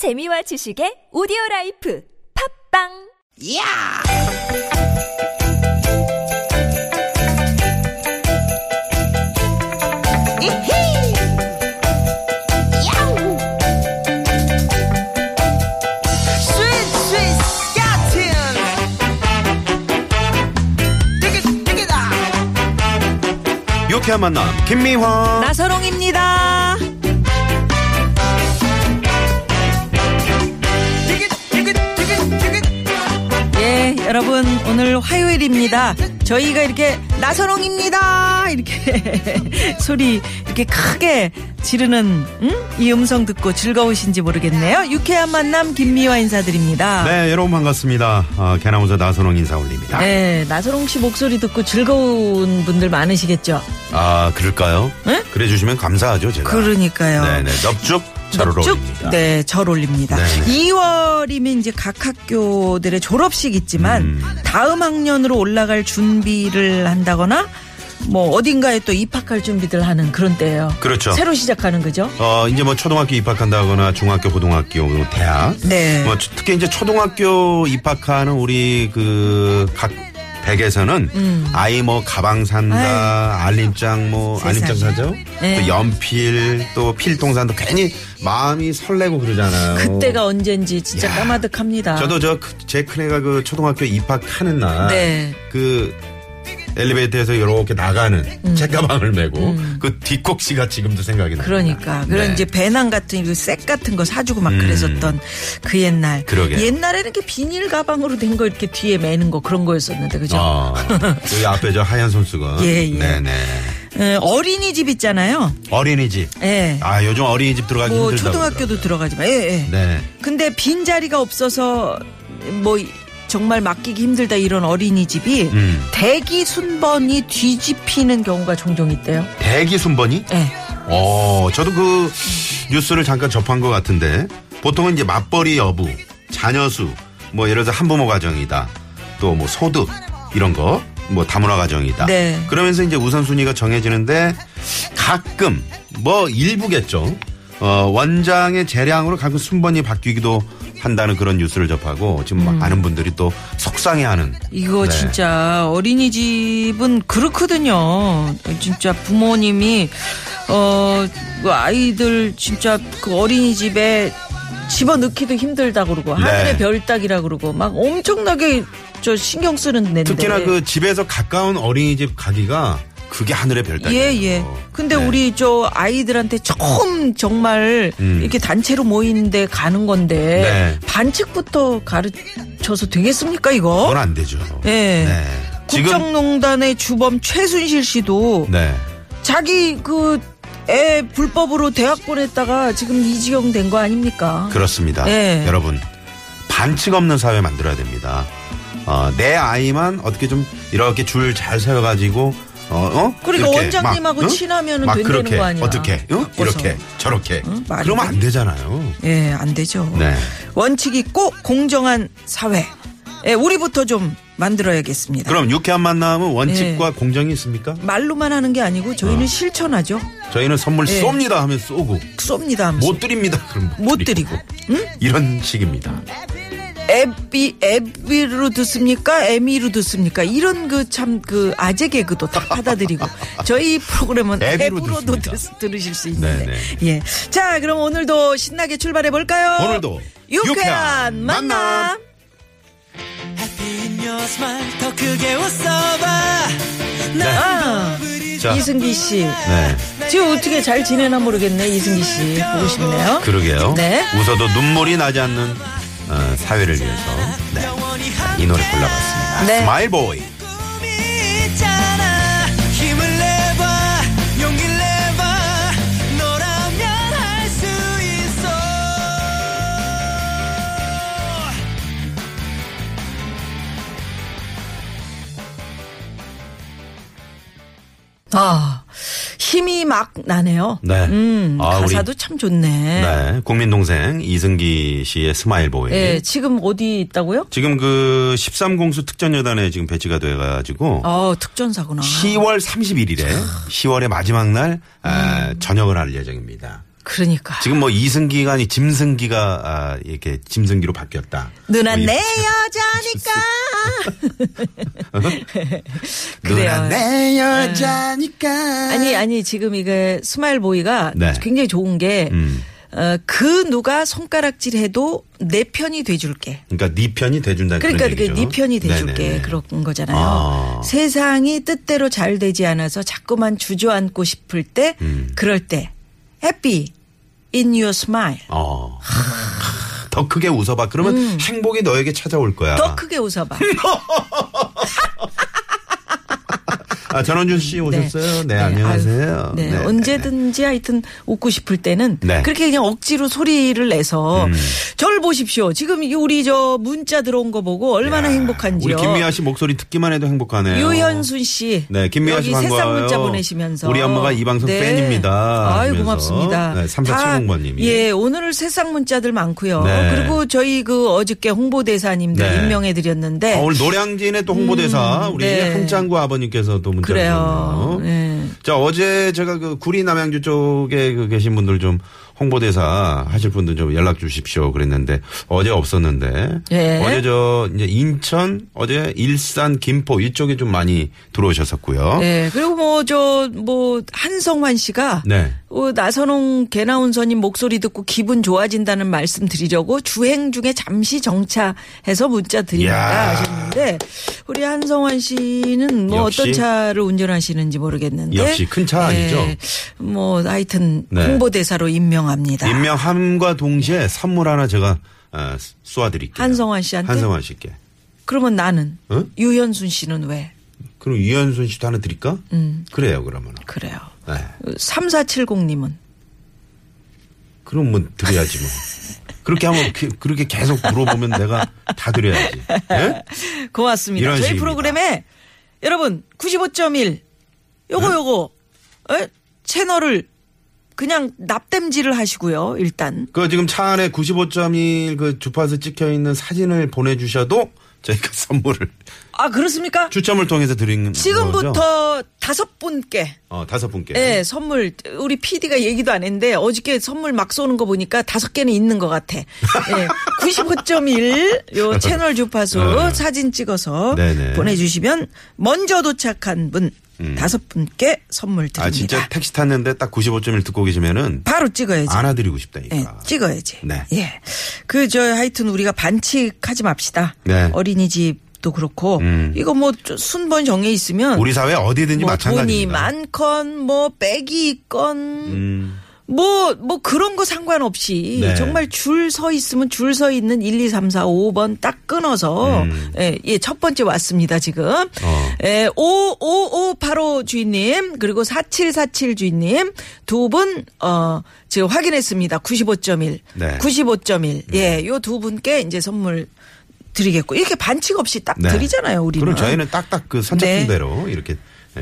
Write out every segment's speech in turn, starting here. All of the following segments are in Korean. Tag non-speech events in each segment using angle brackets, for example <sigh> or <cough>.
재미와 지식의 오디오 life 팟빵 야! 이히! 야우! 스윗 스윗 스카틴! 띠기 띠기다! 유쾌한 만남 김미화 나선홍입니다. 여러분 오늘 화요일입니다. 저희가 이렇게 나서롱입니다. 이렇게 <laughs> 소리 이렇게 크게 지르는 음? 이 음성 듣고 즐거우신지 모르겠네요. 유쾌한 만남 김미화 인사드립니다. 네 여러분 반갑습니다 어, 개나운서 나선홍 인사 올립니다 네, 나서롱 씨 목소리 듣고 즐거운 분들 많으시겠죠? 아 그럴까요 네? 그래 주시면 감사하죠 제가 그러니까요. 네 네 넙죽 잘 쭉, 어울립니다 네, 절 올립니다. 네네. 2월이면 이제 각 학교들의 졸업식 있지만 음. 다음 학년으로 올라갈 준비를 한다거나 뭐 어딘가에 또 입학할 준비들 하는 그런 때예요. 그렇죠 새로 시작하는 거죠? 어 이제 뭐 초등학교 입학한다거나 중학교 고등학교 뭐 대학 네. 뭐 특히 이제 초등학교 입학하는 우리 그 각 댁에서는 아이 뭐 가방 산다 음. 아유. 알림장 뭐 세상에. 알림장 사죠 네. 또 연필 또 필통 산다 괜히 마음이 설레고 그러잖아요 그때가 언젠지 진짜 야. 까마득합니다. 저도 저 제 큰애가 그 초등학교 입학하는 날 네. 그 엘리베이터에서 이렇게 나가는 음. 책가방을 메고 그 뒷꼭지가 지금도 생각이 납니다. 그러니까 그런 네. 이제 배낭 같은 그색 같은 거 사주고 막 그랬었던 그 옛날. 그러게요. 옛날에는 이렇게 비닐 가방으로 된 거 이렇게 뒤에 매는 거 그런 거였었는데 그죠? 어, 여기 앞에 저 하얀 손수건. 예, 예. 네네. 에, 어린이집 있잖아요. 어린이집. 예. 아 요즘 어린이집 들어가기 뭐 힘들다고. 초등학교도 들어가지만 예, 예. 네. 근데 빈 자리가 없어서 뭐 정말 맡기기 힘들다 이런 어린이집이 음. 대기 순번이 뒤집히는 경우가 종종 있대요. 대기 순번이? 예. 어, 저도 그 뉴스를 잠깐 접한 것 같은데 보통은 이제 맞벌이 여부, 자녀 수, 뭐 예를 들어서 한부모 가정이다. 또 뭐 소득 이런 거, 뭐 다문화 가정이다. 네. 그러면서 이제 우선순위가 정해지는데 가끔 뭐 일부겠죠. 어, 원장의 재량으로 가끔 순번이 바뀌기도 한다는 그런 뉴스를 접하고 지금 음. 많은 분들이 또 속상해하는 이거 네. 진짜 어린이집은 그렇거든요. 진짜 부모님이 어, 그 아이들 진짜 그 어린이집에 집어넣기도 힘들다 그러고 네. 하늘의 별 따기라 그러고 막 엄청나게 저 신경 쓰는 데인데. 특히나 그 집에서 가까운 어린이집 가기가 그게 하늘의 별따기예요. 예, 예. 근데 네. 우리 저 아이들한테 처음 정말 음. 이렇게 단체로 모이는데 가는 건데 네. 반칙부터 가르쳐서 되겠습니까 이거? 그건 안 되죠. 예. 네. 국정농단의 주범 최순실 씨도 네. 자기 그 애 불법으로 대학 보냈다가 지금 이 지경 된 거 아닙니까? 그렇습니다. 예. 여러분 반칙 없는 사회 만들어야 됩니다. 어, 내 아이만 어떻게 좀 이렇게 줄 잘 세워가지고 어, 어? 그러니까 이렇게 원장님하고 막, 응? 친하면은 막 된다는 그렇게 거 아니야. 어떻게 응? 바꿔서. 이렇게 저렇게 응? 말이 그러면 안 돼. 되잖아요. 예, 안 되죠. 네. 원칙이 꼭 공정한 사회. 예, 우리부터 좀 만들어야겠습니다. 그럼 유쾌한 만남은 원칙과 예. 공정이 있습니까? 말로만 하는 게 아니고 저희는 어. 실천하죠. 저희는 선물 예. 쏩니다 하면 쏘고 쏩니다. 하면서. 못 드립니다. 그럼 못 드리고. 응? 이런 식입니다. 앱이 앱으로 듣습니까? 에미로 듣습니까? 이런 그 참그 아재 개그도 다 받아들이고 <laughs> 저희 프로그램은 앱으로 앱으로도 듣습니다. 들, 으실 수 있는데. 네네. 예. 자, 그럼 오늘도 신나게 출발해 볼까요? 오늘도 유쾌한 유쾌한 만남. 만남. 더 크게 웃어봐 아, 자, 이승기 씨. 네. 지금 어떻게 잘 지내나 모르겠네. 이승기 씨 보고 싶네요. 그러게요. 네. 웃어도 눈물이 나지 않는 어, 사회를 위해서 네. 이 노래 골라봤습니다. 네. Smile Boy. 있잖아 아, 힘이 막 나네요. 네. 음, 아, 우리- 가사도 참 좋네. 네. 국민 동생 이승기 씨의 Smile Boy. 예, 지금 어디 있다고요? 지금 그 13공수 특전여단에 지금 배치가 돼가지고 어, 특전사구나. 10월 31일에 10월의 마지막 날 아, 음. 전역을 할 예정입니다. 그러니까. 지금 뭐 이승기가 아니 짐승기가 아, 이렇게 짐승기로 바뀌었다. 누나 뭐 이- 내 여자니까. <laughs> 누나 내 여자니까. 아니 아니 지금 이게 Smile Boy가 네. 굉장히 좋은 게. 음. 어, 그 누가 손가락질해도 내 편이 돼줄게. 그러니까 네 편이 돼준다는 그러니까 그게. 네 편이 돼줄게 네네네. 그런 거잖아요. 아. 세상이 뜻대로 잘 되지 않아서 자꾸만 주저앉고 싶을 때 음. 그럴 때 happy in your smile. 어. 더 크게 웃어봐. 그러면 행복이 너에게 찾아올 거야. 음. 더 크게 웃어봐. <laughs> 아, 전원준 씨 오셨어요? 네, 안녕하세요. 아유, 네, 언제든지 하여튼 웃고 싶을 때는 네. 그렇게 그냥 억지로 소리를 내서 음. 저를 보십시오. 지금 이 우리 저 문자 들어온 거 보고 얼마나 야, 행복한지요. 우리 김미아 씨 목소리 듣기만 해도 행복하네요. 유현순 씨. 네, 김미아 씨. 새싹 문자 보내시면서. 네. 우리 엄마가 이 방송 팬입니다. 아유. 고맙습니다. 네, 3470번 님이. 예, 오늘 새싹 문자들 많고요. 네. 그리고 저희 그 어저께 홍보대사님들 네. 임명해 드렸는데. 아, 오늘 노량진의 또 홍보대사 우리 네. 한짱구 아버님께서 도 문자 그래요. 네. 자 어제 제가 그 구리 남양주 쪽에 그 계신 분들 좀 홍보대사 하실 분들 좀 연락 주십시오 그랬는데 어제 없었는데 예. 어제 저 이제 인천 어제 일산 김포 이쪽에 좀 많이 들어오셨었고요. 네. 그리고 뭐, 저, 뭐, 한성환 씨가. 네. 어, 나선홍 개나운서님 목소리 듣고 기분 좋아진다는 말씀 드리려고 주행 중에 잠시 정차해서 문자 드립니다. 하셨는데 우리 한성환 씨는 뭐. 어떤 차를 운전하시는지 모르겠는데 역시 큰 차 아니죠? 예, 뭐 하여튼 네. 홍보대사로 임명 합니다. 임명함과 동시에 선물 하나 제가 어, 쏘아드릴게요. 한성환 씨한테? 한성환 씨께. 그러면 나는 어? 유현순 씨는 왜? 그럼 이현순 씨도 하나 드릴까? 음. 그래요 그러면. 그래요. 네. 3470님은 그럼 뭐 드려야지 뭐. 그렇게 하면 그- 그렇게 계속 물어보면 내가 다 드려야지. 예? <laughs> 고맙습니다. 저희 식입니다. 프로그램에 여러분 95.1 요거 네? 요거 에? 채널을 그냥 납땜질을 하시고요. 일단 그 지금 차 안에 95.1 그 주파수 찍혀 있는 사진을 보내주셔도 저희가 <laughs> 선물을 아 그렇습니까? 추첨을 통해서 드리는 거죠. 지금부터 다섯 분께 어 다섯 분께. 예, 선물 우리 PD가 얘기도 안 했는데 어저께 선물 막 쏘는 거 보니까 다섯 개는 있는 것 같아. 예. <laughs> 95.1요 채널 주파수 네. 사진 찍어서 네네. 보내주시면 먼저 도착한 분 다섯 분께 선물 드립니다. 아 진짜 택시 탔는데 딱 95.1 듣고 계시면은 바로 찍어야지. 안아드리고 싶다니까. 예, 찍어야지. 네. 예. 그, 저, 하여튼 우리가 반칙하지 맙시다. 네. 어린이집 도 그렇고. 음. 이거 뭐 순번 정해 있으면. 우리 사회 어디든지 뭐 마찬가지입니다. 돈이 많건, 뭐 백이 있건. 음. 뭐, 뭐 그런 거 상관없이 네. 정말 줄 서 있으면 줄 서 있는 1, 2, 3, 4, 5번 딱 끊어서 예, 예, 첫 번째 왔습니다, 지금. 음. 어. 예, 5558호 주인님, 그리고 4747 주인님 두 분, 어, 지금 확인했습니다. 95.1. 네. 95.1. 예, 요 두 분께 이제 선물 드리겠고. 이렇게 반칙 없이 딱 네. 드리잖아요, 우리는. 그럼 저희는 딱딱 그 선착순 네. 대로 이렇게 예,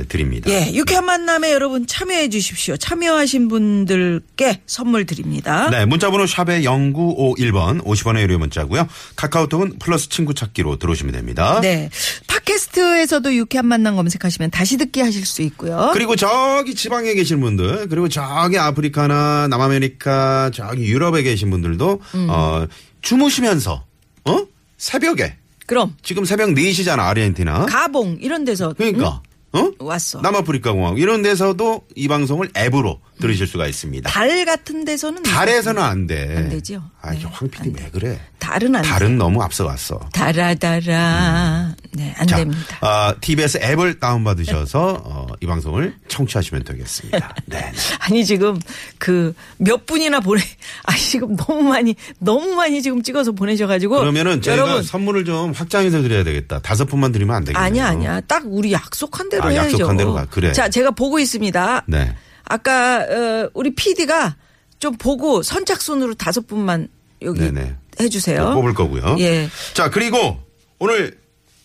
드립니다. 예, 유쾌한 만남에 여러분 참여해 주십시오. 참여하신 분들께 선물 드립니다. 네, 문자번호 샵의 0951번 50원의 유료 문자고요. 카카오톡은 플러스 친구 찾기로 들어오시면 됩니다. 네. 팟캐스트에서도 유쾌한 만남 검색하시면 다시 듣기 하실 수 있고요. 그리고 저기 지방에 계신 분들, 그리고 저기 아프리카나 남아메리카, 저기 유럽에 계신 분들도 음. 어 주무시면서 어? 새벽에 그럼 지금 새벽 4시잖아, 아르헨티나. 가봉 이런 데서 그러니까 어? 응? 왔어. 남아프리카 공항 이런 데서도 이 방송을 앱으로 들으실 수가 있습니다. 달 같은 데서는 달에서는 안 돼. 안 되죠. 아, 네, 황 PD 안왜 그래? 달은 안 달은 너무 앞서갔어. 달아달아. 네, 안 자, 됩니다. 아, TBS 앱을 다운 받으셔서 어, 이 방송을 청취하시면 되겠습니다. 네. <laughs> 네. 아니 지금 그 몇 분이나 보내 <laughs> 아 지금 너무 많이 너무 많이 지금 찍어서 보내셔 가지고 그러면은 저희가 여러분 선물을 좀 확장해서 드려야 되겠다. 다섯 분만 드리면 안 되겠네요. 아니야 아니야. 딱 우리 약속한 대로 아, 해야죠. 약속한 대로 가. 그래. 자, 제가 보고 있습니다. 네. 아까 어, 우리 PD가 좀 보고 선착순으로 다섯 분만 여기 네네. 해주세요. 뽑을 거고요. 예. 자, 그리고 오늘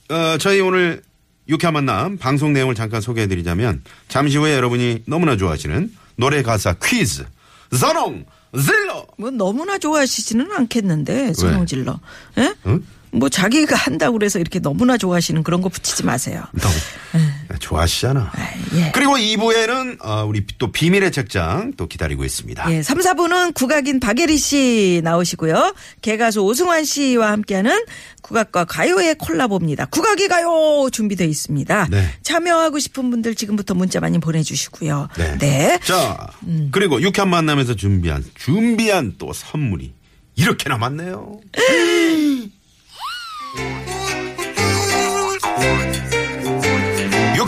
어, 저희 오늘 유쾌한 만남 방송 내용을 잠깐 소개해 드리자면 잠시 후에 여러분이 너무나 좋아하시는 노래 가사 퀴즈 선홍 질러 뭐 너무나 좋아하시지는 않겠는데 손흥질러. 예? 응? 뭐 자기가 한다고 그래서 이렇게 너무나 좋아하시는 그런 거 붙이지 마세요. 너무 좋아하시잖아. 예. 그리고 2부에는 어, 우리 또 비밀의 책장 또 기다리고 있습니다. 예, 3, 4부는 국악인 박예리 씨 나오시고요. 개가수 오승환 씨와 함께하는 국악과 가요의 콜라보입니다. 국악이 가요 준비되어 있습니다. 네. 참여하고 싶은 분들 지금부터 문자 많이 보내주시고요. 네. 네. 자, 그리고 유쾌한 만남에서 준비한 준비한 또 선물이 이렇게나 많네요. <laughs>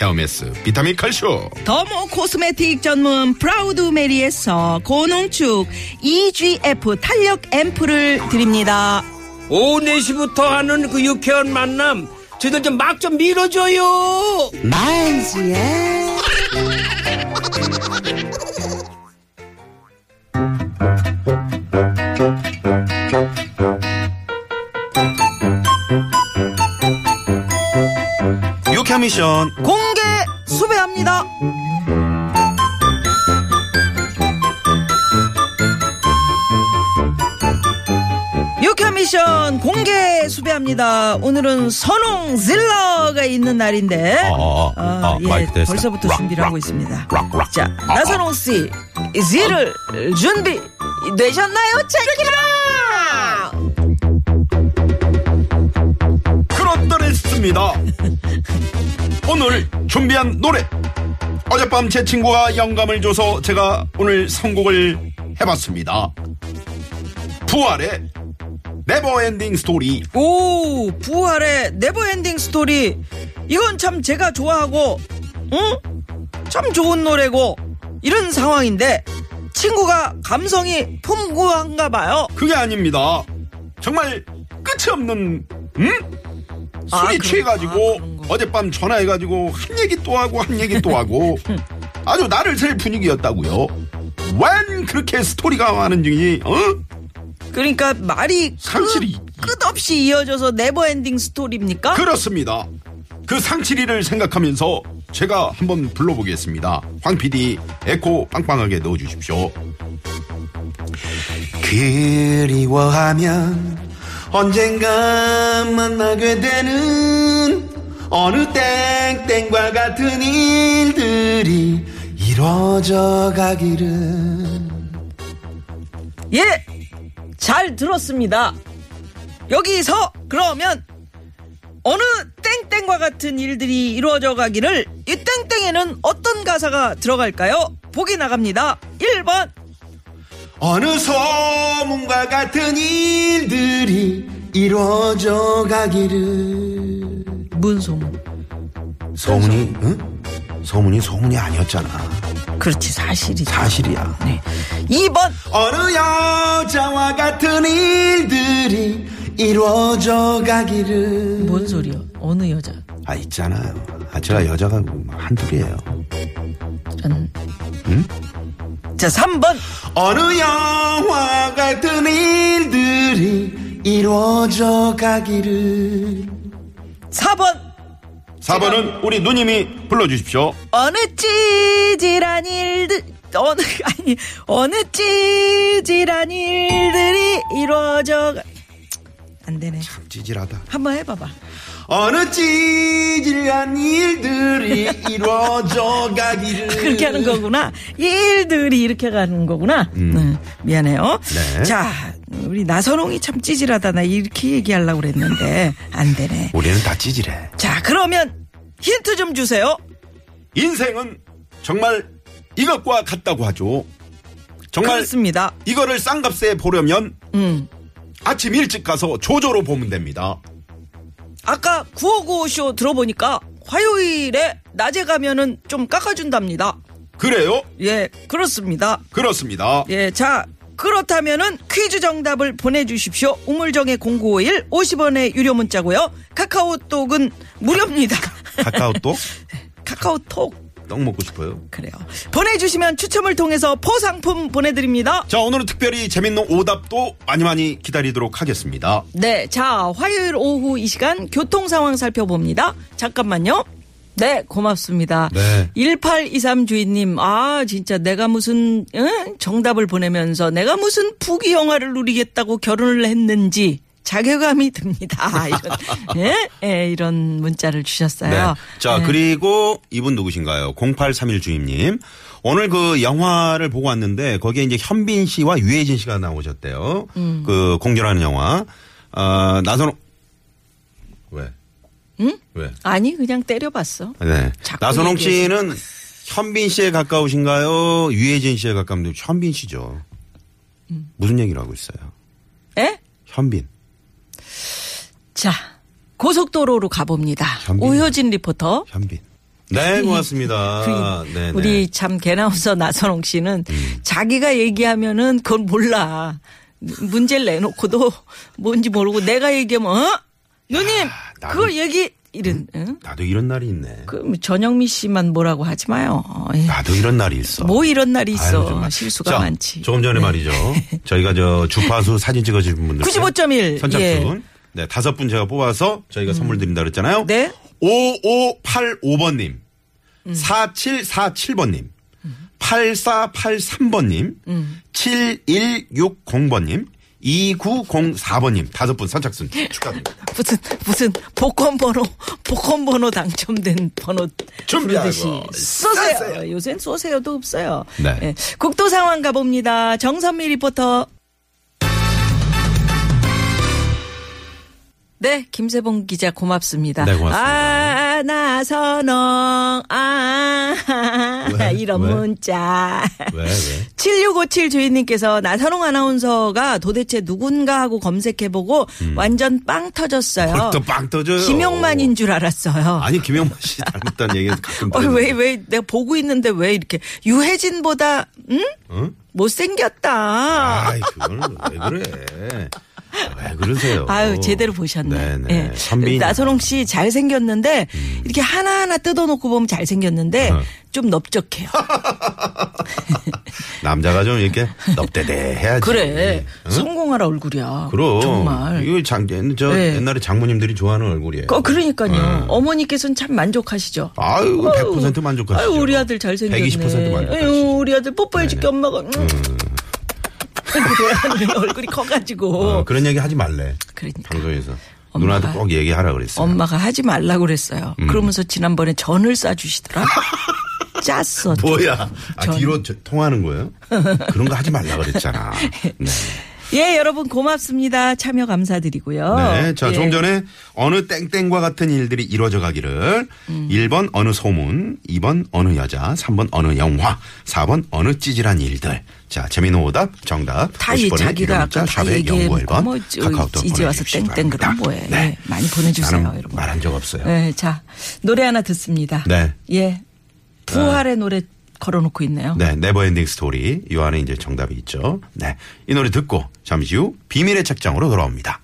헤어메스 비타민 칼슘. dermo cosmetic 전문 프라우드 메리에서 고농축 EGF 탄력 앰플을 드립니다. 오후 4시부터 하는 그 유쾌한 만남 저희들 좀 막 좀 밀어줘요 유쾌 미션 공 개 수배합니다. 유쾌 미션 공개 수배합니다. 오늘은 선홍 질러가 있는 날인데 어, 어, 어, 예, 마이크. 벌써부터 락, 준비를 하고 락, 있습니다. 락, 락. 자, 아, 나선홍 씨, 지를 준비 되셨나요? check it out! 그렇더랬습니다. 오늘 준비한 노래. 어젯밤 제 친구가 영감을 줘서 제가 오늘 선곡을 해봤습니다. 부활의 Never Ending Story. 오, 부활의 Never Ending Story. 이건 참 제가 좋아하고, 응? 참 좋은 노래고, 이런 상황인데, 친구가 감성이 풍부한가 봐요. 그게 아닙니다. 정말 끝이 없는, 응? 아, 술이 그런- 취해가지고 아. 어젯밤 전화해가지고 한 얘기 또 하고 한 얘기 또 하고 <laughs> 아주 나를 샐 분위기였다고요. 웬 그렇게 스토리가 많은지 어? 그러니까 말이 상실이. 끝, 끝없이 이어져서 Never Ending Story입니까? 그렇습니다. 그 상치리를 생각하면서 제가 한번 불러보겠습니다. 황 PD 에코 빵빵하게 넣어주십시오. 그리워하면 언젠가 만나게 되는 어느 땡땡과 같은 일들이 이루어져 가기를 예! 잘 들었습니다. 여기서 그러면 어느 땡땡과 같은 일들이 이루어져 가기를 이 땡땡에는 어떤 가사가 들어갈까요? 보기 나갑니다. 1번 어느 소문과 같은 일들이 이루어져 가기를 문 소문. 소문이 응? 소문이 소문이 아니었잖아 그렇지 사실이죠. 사실이야 네. 2번 어느 여자와 같은 일들이 이루어져 가기를 뭔 소리요? 어느 여자? 아 있잖아요 아 제가 여자가 한둘이에요 전 자, 3번 어느 영화 같은 일들이 이루어져 가기를 4번 4번은 우리 누님이 불러주십시오 어느 찌질한 일들 어느 <laughs> 아니 어느 찌질한 일들이 이루어져 가- 안 되네. 찌질하다 한번 해봐봐. 어느 찌질한 일들이 이루어져 가기를 <laughs> 그렇게 하는 거구나. 일들이 이렇게 가는 거구나. 네, 미안해요. 네. 자, 우리 나선홍이 참 찌질하다. 나 이렇게 얘기하려고 그랬는데 안 되네. 우리는 다 찌질해 자, 그러면 힌트 좀 주세요. 인생은 정말 이것과 같다고 하죠. 정말 그렇습니다. 이거를 싼값에 보려면 음. 아침 일찍 가서 조조로 보면 됩니다. 아까 구호구호쇼 들어보니까 화요일에 낮에 가면은 좀 깎아준답니다. 그래요? 예, 그렇습니다. 그렇습니다. 예, 자, 그렇다면은 퀴즈 정답을 보내주십시오. 우물정의 0951 50원의 유료 문자고요. 카카오톡은 무료입니다. 카카오톡 <laughs> 카카오톡. 떡 먹고 싶어요. 그래요. 보내주시면 추첨을 통해서 포상품 보내드립니다. 자 오늘은 특별히 재밌는 오답도 많이 많이 기다리도록 하겠습니다. 네, 자, 화요일 오후 이 시간 교통 상황 살펴봅니다. 잠깐만요. 네, 고맙습니다. 네. 1823 주인님, 아, 진짜 내가 무슨, 응? 정답을 보내면서 내가 무슨 부귀 영화를 누리겠다고 결혼을 했는지 자괴감이 듭니다. 이런, <laughs> 예? 예, 이런 문자를 주셨어요. 네. 자, 네. 그리고 이분 누구신가요? 0831 주임님. 오늘 그 영화를 보고 왔는데 거기에 이제 현빈 씨와 유해진 씨가 나오셨대요. 음. 그 공존하는 영화. 어, 나선홍. 왜? 응? 왜? 아니, 그냥 때려봤어. 네. 나선홍. 씨는 현빈 씨에 가까우신가요? 유해진 씨에 가까운데 현빈 씨죠. 음. 무슨 얘기를 하고 있어요? 예? 현빈. 자, 고속도로로 가봅니다. 현빈. 오효진 리포터. 현빈. 네, 고맙습니다. 그 네, 네. 우리 참 개나운서 <laughs> 나선홍 씨는 자기가 얘기하면은 그건 몰라. 문제를 내놓고도 뭔지 모르고 내가 얘기하면 어? 누님 나도- 그걸 얘기 이런 응? 나도 이런 날이 있네. 그 전영미 씨만 뭐라고 하지 마요. 어, 예. 나도 이런 날이 있어. 뭐 이런 날이 아유, 있어. 정말. 실수가 자, 많지. 조금 전에 네. 말이죠. <laughs> 저희가 저 주파수 사진 찍어주신 분들. 95.1, 선착순. 예. 네, 다섯 분 제가 뽑아서 저희가 선물 드린다 그랬잖아요. 네. 5585번님, 4747번님, 8483번님, 7160번님, 2904번님 다섯 분 선착순 축하드립니다. <laughs> 무슨 무슨 복권 번호 복권 번호 당첨된 번호 준비하고 부르듯이 쏘세요. 요새는 쏘세요도 없어요. 네. 예. 국도 상황 가봅니다. 정선미 리포터. 네, 김세봉 기자 고맙습니다. 네, 고맙습니다. 아, 나선홍, 아, <laughs> 왜? 이런 왜? 문자. 왜, 왜? <laughs> 7657 주인님께서 나선홍 아나운서가 도대체 누군가 하고 검색해보고 완전 빵 터졌어요. 음. 벌떡 빵 터져요. 김용만인 줄 알았어요. 아니, 김용만 씨 닮았다는 얘기 가끔 어. 왜, 왜, 내가 보고 있는데 왜 이렇게, 유해진보다, 응? 응? 못생겼다. 아이, 그걸 왜 그래. 왜 그러세요? 아유, 제대로 보셨네. 네네. 예. 선빈이. 나선홍 씨 잘생겼는데, 이렇게 하나하나 뜯어놓고 보면 잘생겼는데, 어. 좀 넓적해요. <laughs> 남자가 좀 이렇게 넙대대 해야지. 그래. 응? 성공할 얼굴이야. 그럼. 정말. 이거 장, 저 네. 옛날에 장모님들이 좋아하는 얼굴이에요. 어, 그러니까요. 응. 어머니께서는 참 만족하시죠. 아유, 100% 만족하시죠. 아유, 우리 아들 잘생겼네. 120% 만족하시죠. 아유, 우리 아들 뽀뽀해줄게, 엄마가. 음. 얼굴이 커가지고. 어, 그런 얘기 하지 말래. 그러니까. 방송에서. 엄마가- 누나한테 꼭 얘기하라 그랬어요. 엄마가 하지 말라고 그랬어요. 음. 그러면서 지난번에 전을 싸주시더라. <laughs> 짰어. 뭐야? 아, 전- 뒤로 저- 통하는 거예요? 그런 거 하지 말라 그랬잖아. <laughs> 네. 예, 여러분 고맙습니다. 참여 감사드리고요. 네. 자, 예. 조금 전에 어느 땡땡과 같은 일들이 이루어져 가기를 음. 1번 어느 소문, 2번 어느 여자, 3번 어느 영화, 4번 어느 찌질한 일들. 자, 재미있는 오답, 정답. 다이 50번의 자기가 아까 다 0951번, 뭐 저- 카카오톡 이제 와서 땡땡 그럼. 뭐해. 네. 예, 많이 보내주세요, 여러분. 말한 적 없어요. 네, 자 노래 하나 듣습니다. 네. 예, 부활의 노래 걸어놓고 있네요. 네, Never Ending Story. 이 안에 이제 정답이 있죠. 네. 이 노래 듣고 잠시 후 비밀의 책장으로 돌아옵니다.